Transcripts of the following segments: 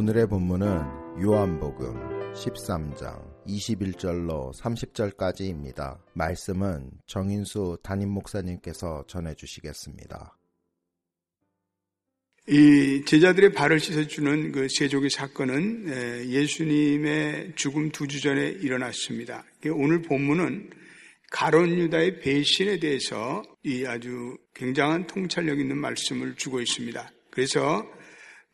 오늘의 본문은 요한복음 13장 21절로 30절까지입니다. 말씀은 정인수 담임 목사님께서 전해 주시겠습니다. 이 제자들의 발을 씻어주는 그 세족의 사건은 예수님의 죽음 두 주 전에 일어났습니다. 오늘 본문은 가론 유다의 배신에 대해서 이 아주 굉장한 통찰력 있는 말씀을 주고 있습니다. 그래서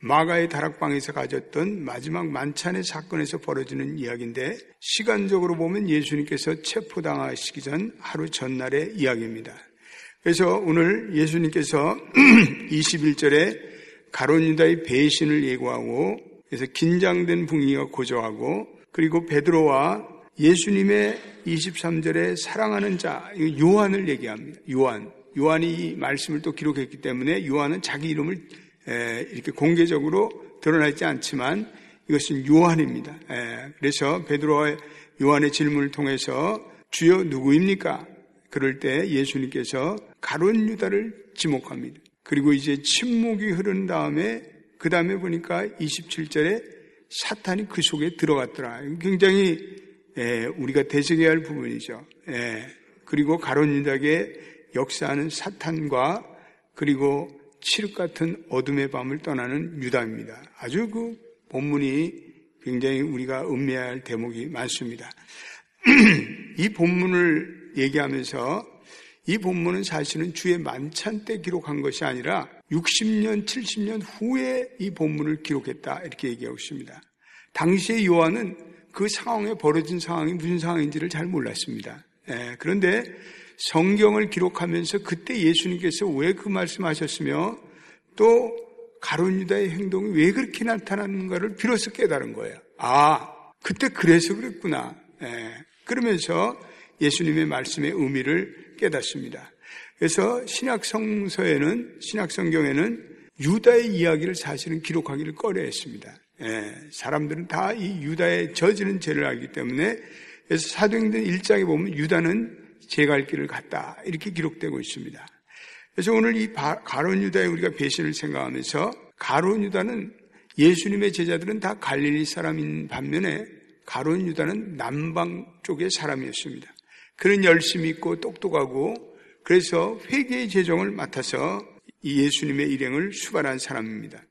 마가의 다락방에서 가졌던 마지막 만찬의 사건에서 벌어지는 이야기인데 시간적으로 보면 예수님께서 체포당하시기 전 하루 전날의 이야기입니다. 그래서 오늘 예수님께서 21절에 가론 유다의 배신을 예고하고 그래서 긴장된 분위기가 고조하고 그리고 베드로와 예수님의 23절에 사랑하는 자 요한을 얘기합니다. 요한 요한이 이 말씀을 또 기록했기 때문에 요한은 자기 이름을 이렇게 공개적으로 드러나 있지 않지만 이것은 요한입니다. 그래서 베드로와 요한의 질문을 통해서 주여 누구입니까? 그럴 때 예수님께서 가론 유다를 지목합니다. 그리고 이제 침묵이 흐른 다음에 그 다음에 보니까 27절에 사탄이 그 속에 들어갔더라. 굉장히 우리가 대적해야 할 부분이죠. 그리고 가론 유다의 역사하는 사탄과 그리고 칠흑 같은 어둠의 밤을 떠나는 유다입니다. 아주 그 본문이 굉장히 우리가 음미해야 할 대목이 많습니다. 이 본문을 얘기하면서 이 본문은 사실은 주의 만찬 때 기록한 것이 아니라 60년, 70년 후에 이 본문을 기록했다 이렇게 얘기하고 있습니다. 당시의 요한은 그 상황에 벌어진 상황이 무슨 상황인지를 잘 몰랐습니다. 예, 그런데 성경을 기록하면서 그때 예수님께서 왜 그 말씀하셨으며 또 가론 유다의 행동이 왜 그렇게 나타났는가를 비로소 깨달은 거예요. 아, 그때 그래서 그랬구나. 예, 그러면서 예수님의 말씀의 의미를 깨닫습니다. 그래서 신약 성서에는 신약 성경에는 유다의 이야기를 사실은 기록하기를 꺼려했습니다. 예, 사람들은 다 이 유다의 저지른 죄를 알기 때문에 그래서 사도행전 1장에 보면 유다는 제 갈 길을 갔다 이렇게 기록되고 있습니다. 그래서 오늘 이 가론 유다의 우리가 배신을 생각하면서 가론 유다는 예수님의 제자들은 다 갈릴리 사람인 반면에 가론 유다는 남방 쪽의 사람이었습니다. 그는 열심히 있고 똑똑하고 그래서 회개의 재정을 맡아서 이 예수님의 일행을 수반한 사람입니다.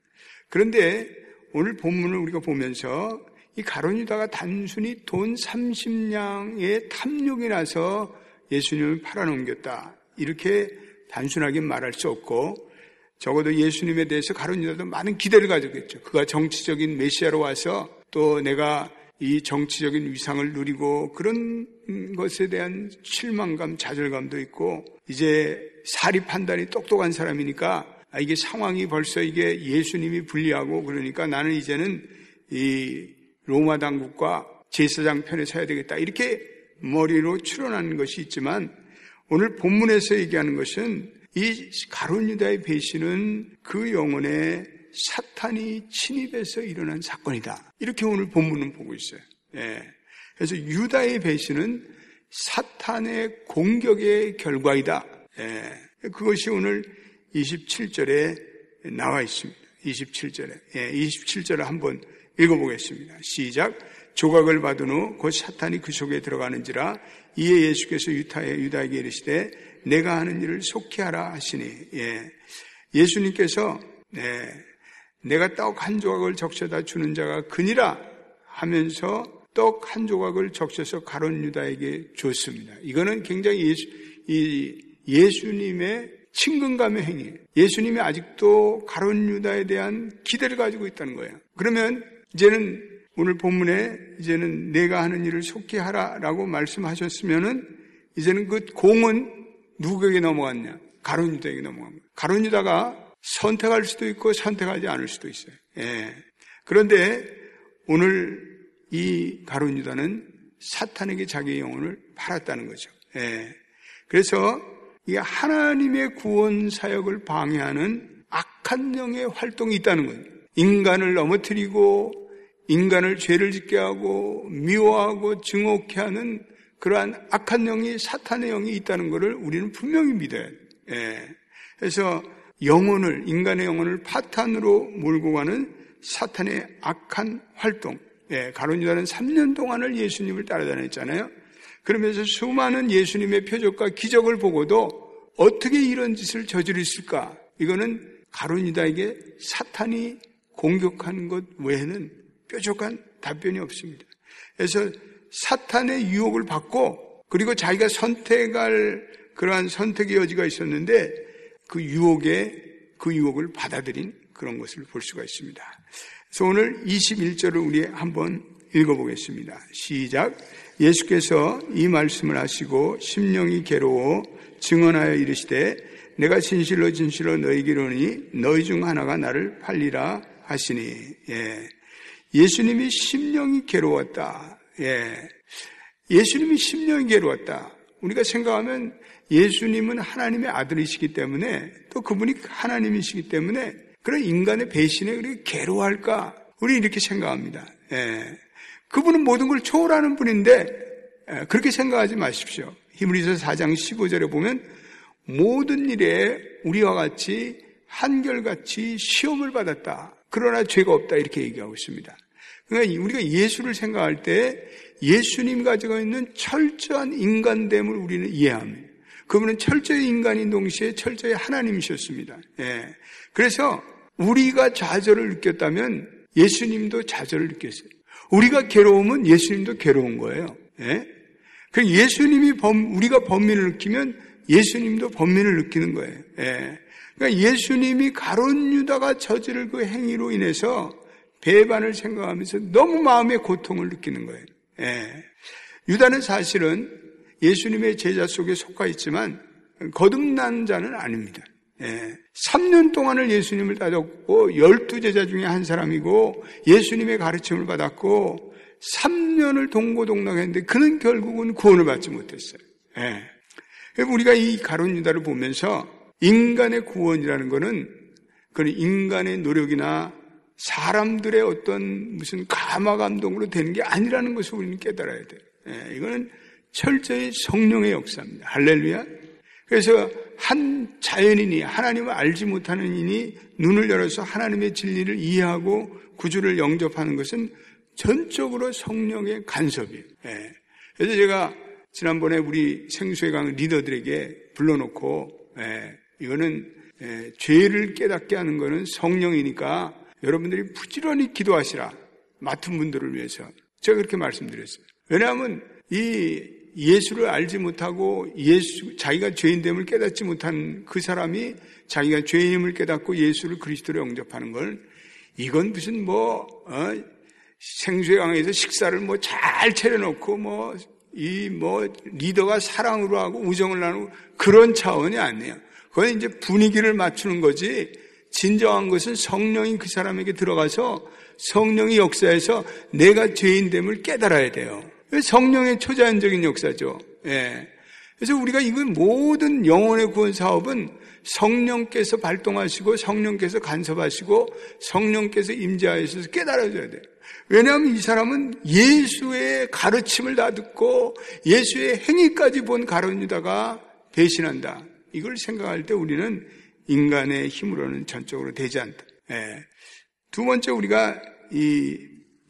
그런데 오늘 본문을 우리가 보면서 이 가론 유다가 단순히 돈 30냥의 탐욕이 나서 예수님을 팔아넘겼다. 이렇게 단순하게 말할 수 없고 적어도 예수님에 대해서 가론 유다도 많은 기대를 가졌겠죠. 그가 정치적인 메시아로 와서 또 내가 이 정치적인 위상을 누리고 그런 것에 대한 실망감, 좌절감도 있고 이제 사리 판단이 똑똑한 사람이니까 아, 이게 상황이 벌써 이게 예수님이 불리하고 그러니까 나는 이제는 이 로마 당국과 제사장 편에 서야 되겠다. 이렇게 머리로 추론하는 것이 있지만 오늘 본문에서 얘기하는 것은 이 가론 유다의 배신은 그 영혼에 사탄이 침입해서 일어난 사건이다. 이렇게 오늘 본문은 보고 있어요. 예. 그래서 유다의 배신은 사탄의 공격의 결과이다. 예. 그것이 오늘 27절에 나와 있습니다. 27절에. 예. 27절을 한번 읽어보겠습니다. 시작. 조각을 받은 후 곧 사탄이 그 속에 들어가는지라 이에 예수께서 유타에 유다에게 이르시되 내가 하는 일을 속히 하라 하시니 예. 예수님께서 네, 내가 떡 한 조각을 적셔다 주는 자가 그니라 하면서 떡 한 조각을 적셔서 가론 유다에게 줬습니다. 이거는 굉장히 예수, 이 예수님의 친근감의 행위. 예수님이 아직도 가론 유다에 대한 기대를 가지고 있다는 거예요. 그러면 이제는 오늘 본문에 이제는 내가 하는 일을 속히 하라라고 말씀하셨으면은 이제는 그 공은 누구에게 넘어갔냐? 가론 유다에게 넘어간 거예요. 가론 유다가 선택할 수도 있고 선택하지 않을 수도 있어요. 예. 그런데 오늘 이 가룟 유다는 사탄에게 자기의 영혼을 팔았다는 거죠. 예. 그래서 이 하나님의 구원 사역을 방해하는 악한 영의 활동이 있다는 거예요. 인간을 넘어뜨리고 인간을 죄를 짓게 하고 미워하고 증오케 하는 그러한 악한 영이 사탄의 영이 있다는 것을 우리는 분명히 믿어야 돼요. 예. 그래서 영혼을 인간의 영혼을 파탄으로 몰고 가는 사탄의 악한 활동. 예, 가론 유다는 3년 동안을 예수님을 따라다녔잖아요. 그러면서 수많은 예수님의 표적과 기적을 보고도 어떻게 이런 짓을 저지르실까? 이거는 가론 유다에게 사탄이 공격하는 것 외에는 뾰족한 답변이 없습니다. 그래서 사탄의 유혹을 받고 그리고 자기가 선택할 그러한 선택의 여지가 있었는데 그 유혹에 그 유혹을 받아들인 그런 것을 볼 수가 있습니다. 그래서 오늘 21절을 우리 한번 읽어보겠습니다. 시작. 예수께서 이 말씀을 하시고 심령이 괴로워 증언하여 이르시되 내가 진실로 진실로 너희에게 이르니 너희 중 하나가 나를 팔리라 하시니 예. 예수님이 심령이 괴로웠다. 예. 예수님이 심령이 괴로웠다. 우리가 생각하면 예수님은 하나님의 아들이시기 때문에 또 그분이 하나님이시기 때문에 그런 인간의 배신에 우리 괴로워할까? 우리 이렇게 생각합니다. 예. 그분은 모든 걸 초월하는 분인데 예. 그렇게 생각하지 마십시오. 히브리서 4장 15절에 보면 모든 일에 우리와 같이 한결같이 시험을 받았다. 그러나 죄가 없다 이렇게 얘기하고 있습니다. 그러니까 우리가 예수를 생각할 때 예수님 가지고 있는 철저한 인간됨을 우리는 이해합니다. 그분은 철저히 인간인 동시에 철저히 하나님이셨습니다. 예. 그래서 우리가 좌절을 느꼈다면 예수님도 좌절을 느꼈어요. 우리가 괴로우면 예수님도 괴로운 거예요. 예? 그 예수님이 범, 우리가 범민을 느끼면 예수님도 범민을 느끼는 거예요. 예. 그러니까 예수님이 가론 유다가 저지를 그 행위로 인해서 배반을 생각하면서 너무 마음의 고통을 느끼는 거예요. 예. 유다는 사실은 예수님의 제자 속에 속하 있지만 거듭난 자는 아닙니다. 예. 3년 동안을 예수님을 따졌고 열두 제자 중에 한 사람이고 예수님의 가르침을 받았고 3년을 동고동락했는데 그는 결국은 구원을 받지 못했어요. 예. 우리가 이 가론 유다를 보면서 인간의 구원이라는 것은 그런 인간의 노력이나 사람들의 어떤 무슨 감화 감동으로 되는 게 아니라는 것을 우리는 깨달아야 돼요. 예, 이거는 철저히 성령의 역사입니다. 할렐루야. 그래서 한 자연인이 하나님을 알지 못하는 인이 눈을 열어서 하나님의 진리를 이해하고 구주를 영접하는 것은 전적으로 성령의 간섭이에요. 예. 그래서 제가 지난번에 우리 생수의 강 리더들에게 불러놓고 예, 이거는 예, 죄를 깨닫게 하는 것은 성령이니까 여러분들이 부지런히 기도하시라. 맡은 분들을 위해서. 제가 그렇게 말씀드렸어요. 왜냐하면 이 예수를 알지 못하고 예수, 자기가 죄인됨을 깨닫지 못한 그 사람이 자기가 죄인임을 깨닫고 예수를 그리스도로 영접하는 걸 이건 무슨 뭐, 어, 생수의 강에서 식사를 뭐 잘 차려놓고 뭐, 이 뭐, 리더가 사랑으로 하고 우정을 나누고 그런 차원이 아니에요. 그건 이제 분위기를 맞추는 거지 진정한 것은 성령이 그 사람에게 들어가서 성령이 역사에서 내가 죄인됨을 깨달아야 돼요. 성령의 초자연적인 역사죠. 예. 그래서 우리가 이건 모든 영혼의 구원 사업은 성령께서 발동하시고 성령께서 간섭하시고 성령께서 임재하셔서 깨달아줘야 돼요. 왜냐하면 이 사람은 예수의 가르침을 다 듣고 예수의 행위까지 본 가론유다가 배신한다. 이걸 생각할 때 우리는 인간의 힘으로는 전적으로 되지 않다. 예. 두 번째 우리가 이,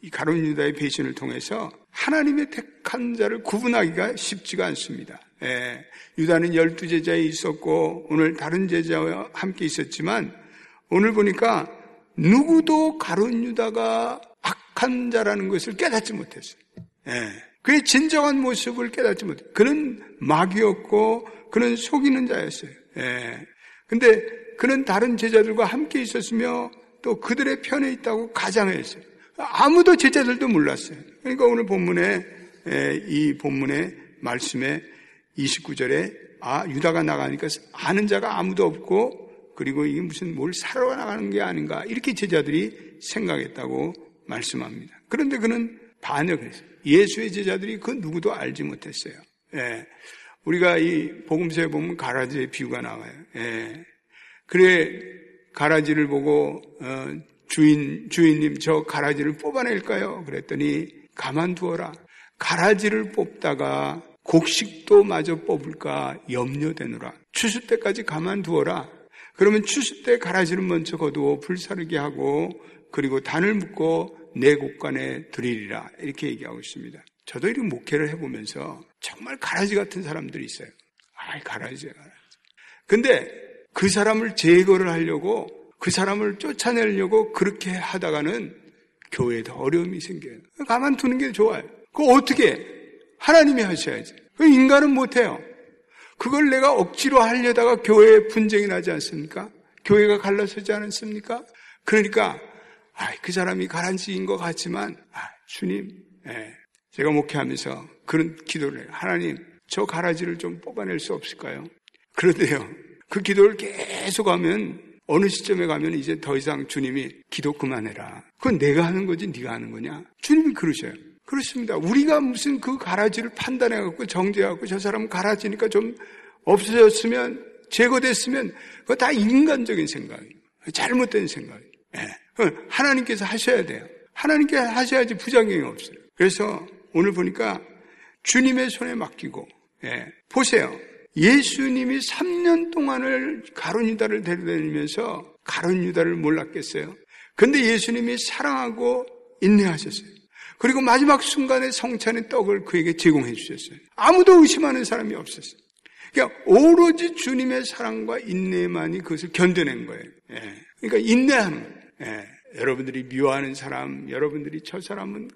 이 가론 유다의 배신을 통해서 하나님의 택한 자를 구분하기가 쉽지가 않습니다. 예. 유다는 열두 제자에 있었고 오늘 다른 제자와 함께 있었지만 오늘 보니까 누구도 가론 유다가 악한 자라는 것을 깨닫지 못했어요. 예. 그의 진정한 모습을 깨닫지 못했어요. 그는 마귀였고 그는 속이는 자였어요. 예. 근데 그는 다른 제자들과 함께 있었으며 또 그들의 편에 있다고 가장했어요. 아무도 제자들도 몰랐어요. 그러니까 오늘 본문에 이 본문의 말씀에 29절에 아 유다가 나가니까 아는 자가 아무도 없고 그리고 이게 무슨 뭘 사러 나가는 게 아닌가 이렇게 제자들이 생각했다고 말씀합니다. 그런데 그는 반역을 했어요. 예수의 제자들이 그 누구도 알지 못했어요. 예. 우리가 이 복음서에 보면 가라지의 비유가 나와요. 예. 그래 가라지를 보고 어, 주인 주인님 저 가라지를 뽑아낼까요? 그랬더니 가만두어라. 가라지를 뽑다가 곡식도 마저 뽑을까 염려되노라. 추수 때까지 가만두어라. 그러면 추수 때 가라지를 먼저 거두어 불사르게 하고 그리고 단을 묶고 내 곳간에 드리리라 이렇게 얘기하고 있습니다. 저도 이렇게 목회를 해보면서 정말 가라지 같은 사람들이 있어요. 아이 가라지야 가라지. 근데 그 사람을 제거를 하려고 그 사람을 쫓아내려고 그렇게 하다가는 교회에 더 어려움이 생겨요. 가만두는 게 좋아요. 그거 어떻게 하나님이 하셔야지. 그 인간은 못해요. 그걸 내가 억지로 하려다가 교회에 분쟁이 나지 않습니까? 교회가 갈라서지 않습니까? 그러니까 아, 그 사람이 가란지인 것 같지만 아, 주님, 예, 제가 목회하면서 그런 기도를 해요. 하나님, 저 가라지를 좀 뽑아낼 수 없을까요? 그런데요, 그 기도를 계속 하면 어느 시점에 가면 이제 더 이상 주님이 기도 그만해라. 그건 내가 하는 거지 네가 하는 거냐? 주님이 그러셔요. 그렇습니다. 우리가 무슨 그 가라지를 판단해 갖고 정죄하고 저 사람 가라지니까 좀 없어졌으면 제거됐으면 그거 다 인간적인 생각이에요. 잘못된 생각이에요. 예. 하나님께서 하셔야 돼요. 하나님께 하셔야지 부작용이 없어요. 그래서 오늘 보니까 주님의 손에 맡기고 예. 보세요. 예수님이 3년 동안을 가론 유다를 데려다니면서 가론 유다를 몰랐겠어요. 근데 예수님이 사랑하고 인내하셨어요. 그리고 마지막 순간에 성찬의 떡을 그에게 제공해 주셨어요. 아무도 의심하는 사람이 없었어요. 그러니까 오로지 주님의 사랑과 인내만이 그것을 견뎌낸 거예요. 예. 그러니까 인내하는 거예요. 예. 여러분들이 미워하는 사람, 여러분들이 저 사람은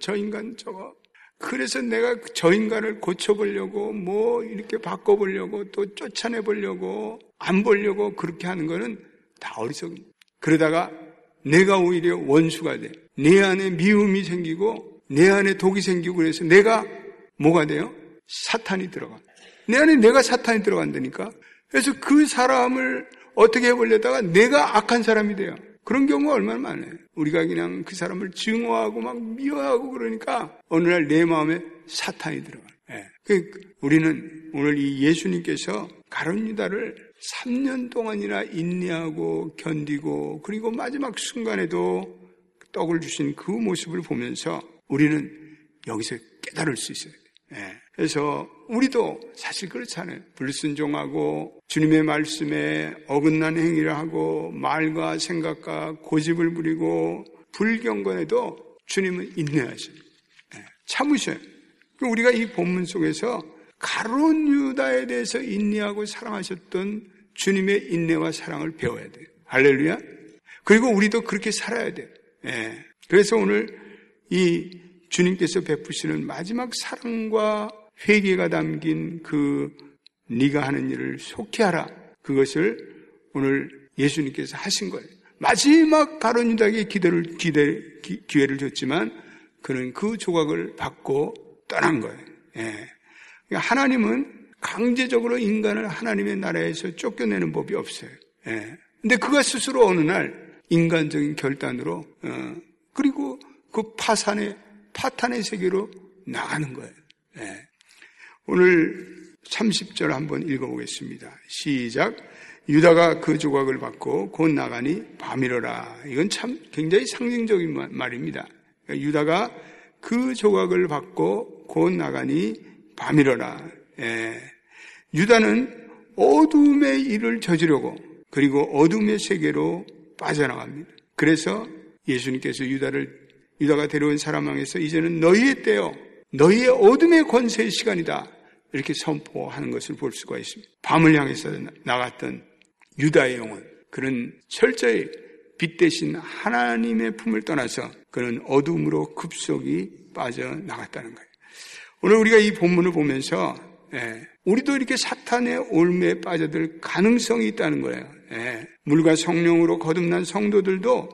저 인간 저거 그래서 내가 저 인간을 고쳐보려고 뭐 이렇게 바꿔보려고 또 쫓아내보려고 안 보려고 그렇게 하는 거는 다 어리석은 그러다가 내가 오히려 원수가 돼. 내 안에 미움이 생기고 내 안에 독이 생기고 그래서 내가 뭐가 돼요? 사탄이 들어가. 내 안에 내가 사탄이 들어간다니까. 그래서 그 사람을 어떻게 해보려다가 내가 악한 사람이 돼요. 그런 경우가 얼마나 많아요. 우리가 그냥 그 사람을 증오하고 막 미워하고 그러니까 어느 날 내 마음에 사탄이 들어가. 예. 그 우리는 오늘 이 예수님께서 가론 유다를 3년 동안이나 인내하고 견디고 그리고 마지막 순간에도 떡을 주신 그 모습을 보면서 우리는 여기서 깨달을 수 있어요. 예. 그래서 우리도 사실 그렇잖아요. 불순종하고 주님의 말씀에 어긋난 행위를 하고 말과 생각과 고집을 부리고 불경건해도 주님은 인내하셔요. 예. 참으셔요. 우리가 이 본문 속에서 가론 유다에 대해서 인내하고 사랑하셨던 주님의 인내와 사랑을 배워야 돼요. 할렐루야. 그리고 우리도 그렇게 살아야 돼요. 예. 그래서 오늘 이 주님께서 베푸시는 마지막 사랑과 회개가 담긴 그 네가 하는 일을 속히 하라. 그것을 오늘 예수님께서 하신 거예요. 마지막 가론 유다에게 기대를 기대 기회를 줬지만 그는 그 조각을 받고 떠난 거예요. 예. 그러니까 하나님은 강제적으로 인간을 하나님의 나라에서 쫓겨내는 법이 없어요. 예. 근데 그가 스스로 어느 날 인간적인 결단으로 어, 그리고 그 파산의 파탄의 세계로 나가는 거예요. 예. 오늘 30절 한번 읽어보겠습니다. 시작. 유다가 그 조각을 받고 곧 나가니 밤이러라. 이건 참 굉장히 상징적인 말입니다. 그러니까 유다가 그 조각을 받고 곧 나가니 밤이러라. 예. 유다는 어둠의 일을 저지르고 그리고 어둠의 세계로 빠져나갑니다. 그래서 예수님께서 유다를 유다가 데려온 사람 향해서 이제는 너희의 때요, 너희의 어둠의 권세의 시간이다. 이렇게 선포하는 것을 볼 수가 있습니다. 밤을 향해서 나갔던 유다의 영혼, 그는 철저히 빛 대신 하나님의 품을 떠나서 그는 어둠으로 급속히 빠져나갔다는 거예요. 오늘 우리가 이 본문을 보면서 예, 우리도 이렇게 사탄의 올매에 빠져들 가능성이 있다는 거예요. 예, 물과 성령으로 거듭난 성도들도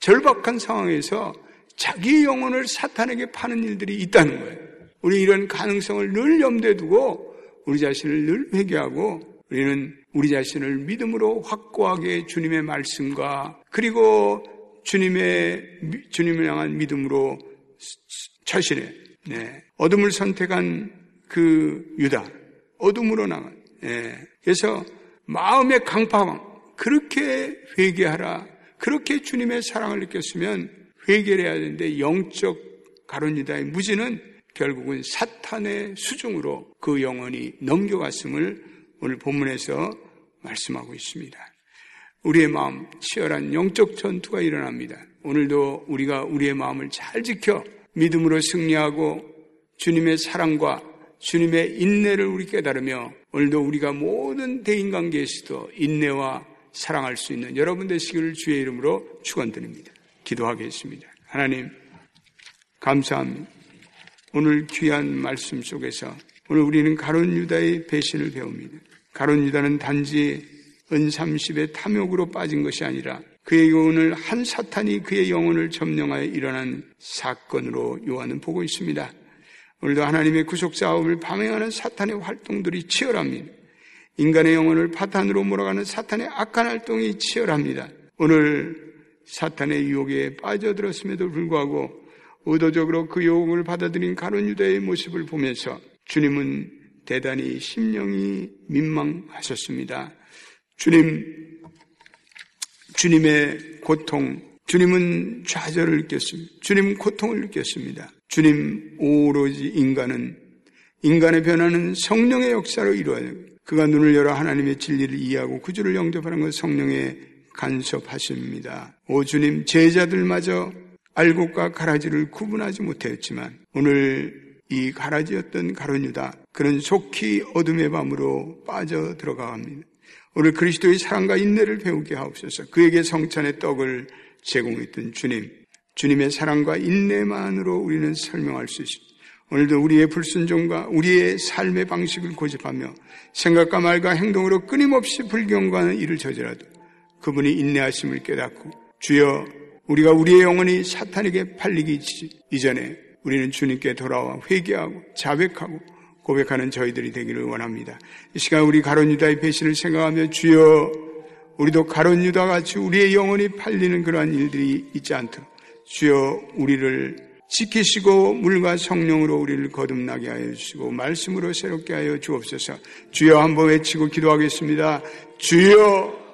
절박한 상황에서 자기 영혼을 사탄에게 파는 일들이 있다는 거예요. 우리 이런 가능성을 늘 염두에 두고 우리 자신을 늘 회개하고 우리는 우리 자신을 믿음으로 확고하게 주님의 말씀과 그리고 주님의 주님을 향한 믿음으로 자신의 네, 어둠을 선택한 그 유다. 어둠으로 나간. 네, 그래서 마음의 강파감 그렇게 회개하라. 그렇게 주님의 사랑을 느꼈으면 회개를 해야 되는데 영적 가론 유다의 무지는 결국은 사탄의 수중으로 그 영혼이 넘겨갔음을 오늘 본문에서 말씀하고 있습니다. 우리의 마음 치열한 영적 전투가 일어납니다. 오늘도 우리가 우리의 마음을 잘 지켜 믿음으로 승리하고 주님의 사랑과 주님의 인내를 우리 깨달으며 오늘도 우리가 모든 대인관계에서도 인내와 사랑할 수 있는 여러분 되시기를 주의 이름으로 축원드립니다. 기도하겠습니다. 하나님 감사합니다. 오늘 귀한 말씀 속에서 오늘 우리는 가론 유다의 배신을 배웁니다. 가론 유다는 단지 은30의 탐욕으로 빠진 것이 아니라 그의 영혼을 한 사탄이 그의 영혼을 점령하여 일어난 사건으로 요한은 보고 있습니다. 오늘도 하나님의 구속 사업을 밤행하는 사탄의 활동들이 치열합니다. 인간의 영혼을 파탄으로 몰아가는 사탄의 악한 활동이 치열합니다. 오늘 사탄의 유혹에 빠져들었음에도 불구하고 의도적으로 그 유혹을 받아들인 가론 유다의 모습을 보면서 주님은 대단히 심령이 민망하셨습니다. 주님, 주님의 고통, 주님은 좌절을 느꼈습니다. 주님 고통을 느꼈습니다. 주님 오로지 인간은 인간의 변화는 성령의 역사로 됩니다. 그가 눈을 열어 하나님의 진리를 이해하고 구주를 영접하는 것 성령의 간섭하십니다. 오 주님 제자들마저 알곡과 가라지를 구분하지 못했지만 오늘 이 가라지였던 가론유다 그는 속히 어둠의 밤으로 빠져 들어가갑니다. 오늘 그리스도의 사랑과 인내를 배우게 하옵소서. 그에게 성찬의 떡을 제공했던 주님, 주님의 사랑과 인내만으로 우리는 설명할 수 있습니다. 오늘도 우리의 불순종과 우리의 삶의 방식을 고집하며 생각과 말과 행동으로 끊임없이 불경과는 일을 저지라도 그분이 인내하심을 깨닫고 주여 우리가 우리의 영혼이 사탄에게 팔리기 이전에 우리는 주님께 돌아와 회개하고 자백하고 고백하는 저희들이 되기를 원합니다. 이 시간 우리 가론 유다의 배신을 생각하며 주여 우리도 가론 유다 같이 우리의 영혼이 팔리는 그러한 일들이 있지 않도록 주여 우리를 지키시고 물과 성령으로 우리를 거듭나게 하여 주시고 말씀으로 새롭게 하여 주옵소서. 주여 한번 외치고 기도하겠습니다. 주여